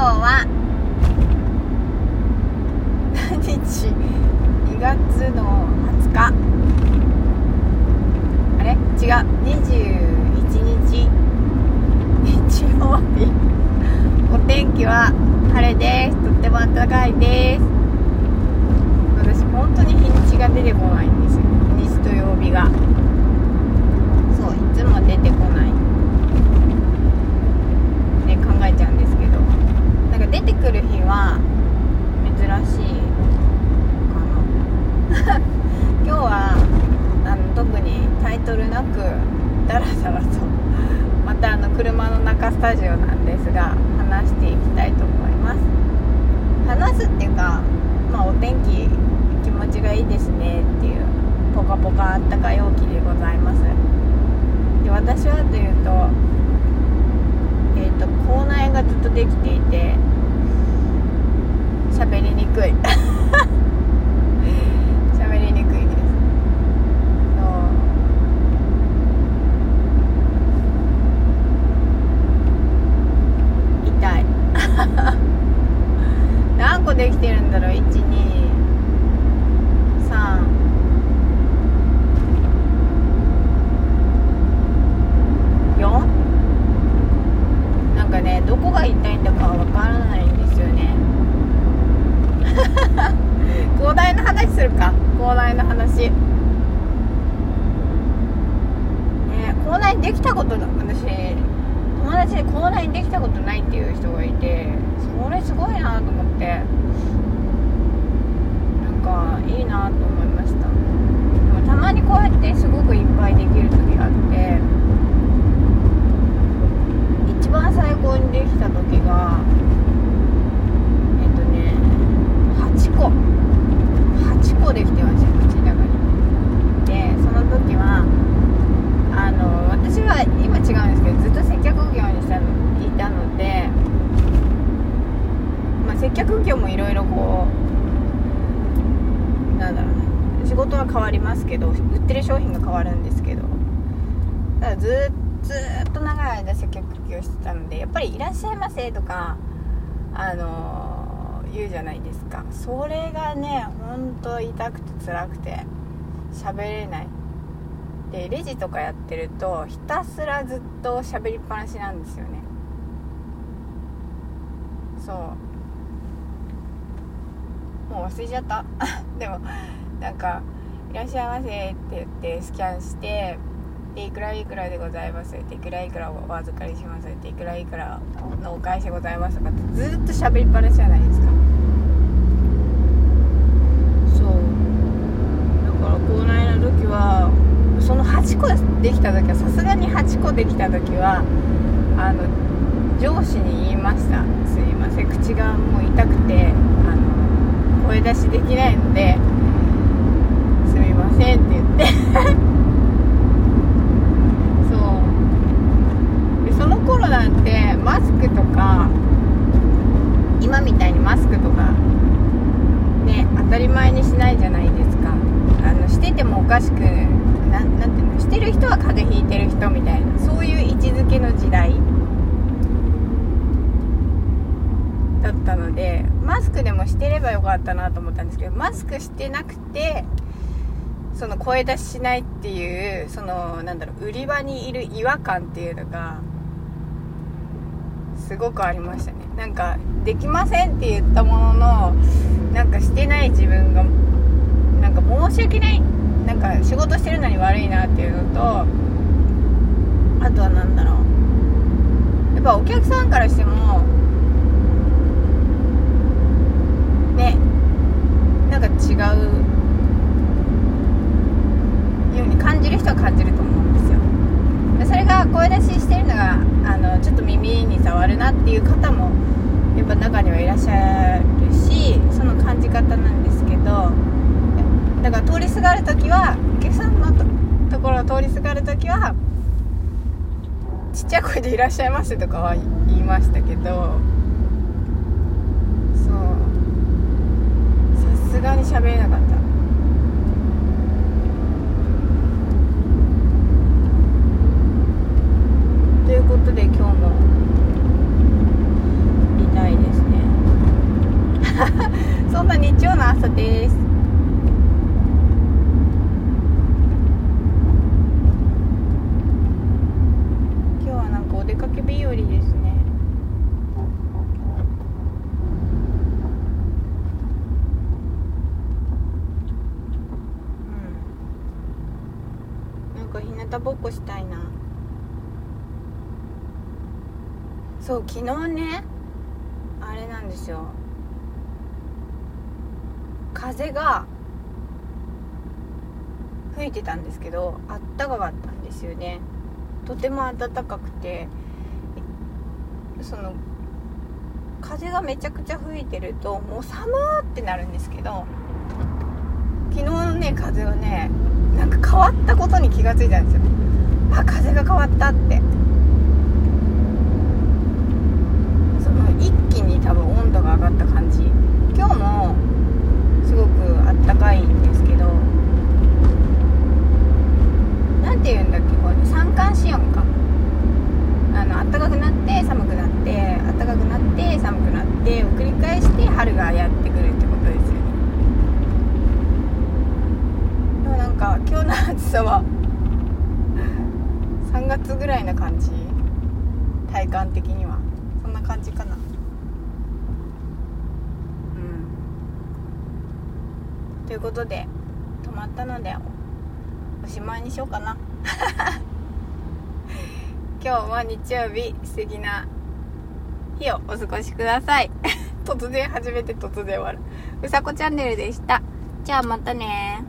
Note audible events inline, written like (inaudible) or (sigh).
は何日？2月の20日。あれ？違う。21日。日曜日。お天気は晴れです。とっても暖かいです。私本当に日にちが出てこないんですよ日にちと曜日がそういつも出てこないね考えちゃうんですけどなんか出てくる日は珍しいかな今日はあの特にタイトルなくダラダラとまたあの車の中スタジオなんですが話していきたいと思います。話すっていうかまあお天気気持ちがいいですねっていうポカポカあったか陽気でございます。で私はというとえっ、ー、と口内がずっとできていて喋りにくい (laughs) 喋りにくいですそう痛い何個できてるんだろう123なんかねどこが痛いんだかわからないんですよね。(laughs) 広大な話するか。広大な話。ね広大にできたこと私。友達で広大にできたことないっていう人がいてそれすごいなと思って。なんかいいなと思いました。でもたまにこうやってすごくいっぱいできる時があって一番最高にできた時がえっとね8個8個できてました口の中にでその時はあの私は今違うんですけどずっと接客業にしたのいたので、まあ、接客業もいろいろこうなんだろうね仕事は変わりますけど売ってる商品が変わるんですけど。だからずっと長い間接客業してたのでやっぱり「いらっしゃいませ」とかあの言うじゃないですか。それがねほんと痛くて辛くて喋れない。でレジとかやってるとひたすらずっと喋りっぱなしなんですよね。そう。もう忘れちゃった。(laughs) でもなんか「いらっしゃいませ」って言ってスキャンしてでいくらいくらでございますっていくらいくらお預かりしますっていくらいくらのお返しございますとかってずっと喋りっぱなしじゃないですか。そう。だからこの間の時はその8個できた時はさすがに8個できた時はあの上司に言いました「すいません。口がもう痛くてあの声出しできないのでせん」って言って。そう。でその頃なんてマスクとか今みたいにマスクとかね当たり前にしないじゃないですか。あのしててもおかしくななんていうのしてる人は風邪ひいてる人みたいなそういう位置づけの時代だったのでマスクでもしてればよかったなと思ったんですけどマスクしてなくてその声出ししないっていうそのなんだろう売り場にいる違和感っていうのがすごくありましたね。なんかできませんって言ったもののなんかしてない自分がなんか申し訳ないなんか仕事してるのに悪いなっていうのとあとは何だろうやっぱお客さんからしてもねなんか違うように感じる人は感じると思うんですよ。それが声出ししてるのがあのちょっと耳に触るなっていう方もやっぱ中にはいらっしゃるしその感じ方なんですけどだから通りすがる時はお客さんのところを通りすがる時はちっちゃい声で「いらっしゃいませ」とかは言いましたけどそう。さすがに喋れなかった。です。今日はなんかお出かけ日和ですね。うん。なんか日向ぼっこしたいな。そう昨日ねあれなんですよ。風が吹いてたんですけどあったかかったんですよね。とても暖かくてその風がめちゃくちゃ吹いてるともう寒ってなるんですけど昨日のね風はねなんか変わったことに気がついたんですよ。あ風が変わったって。その一気に多分温度が上がった感じ。今日もくあったかいんですけど何て言うんだっけこれ三寒四温か。あの暖かくなって寒くなって暖かくなって寒くなってを繰り返して春がやってくるってことですよね。でもなんか今日の暑さは3月ぐらいな感じ。体感的には。そんな感じかなうんということで止まったのでおしまいにしようかな。(laughs) 今日も日曜日素敵な日をお過ごしください。(laughs) 突然初めて突然終わる。うさこチャンネルでした。じゃあまたね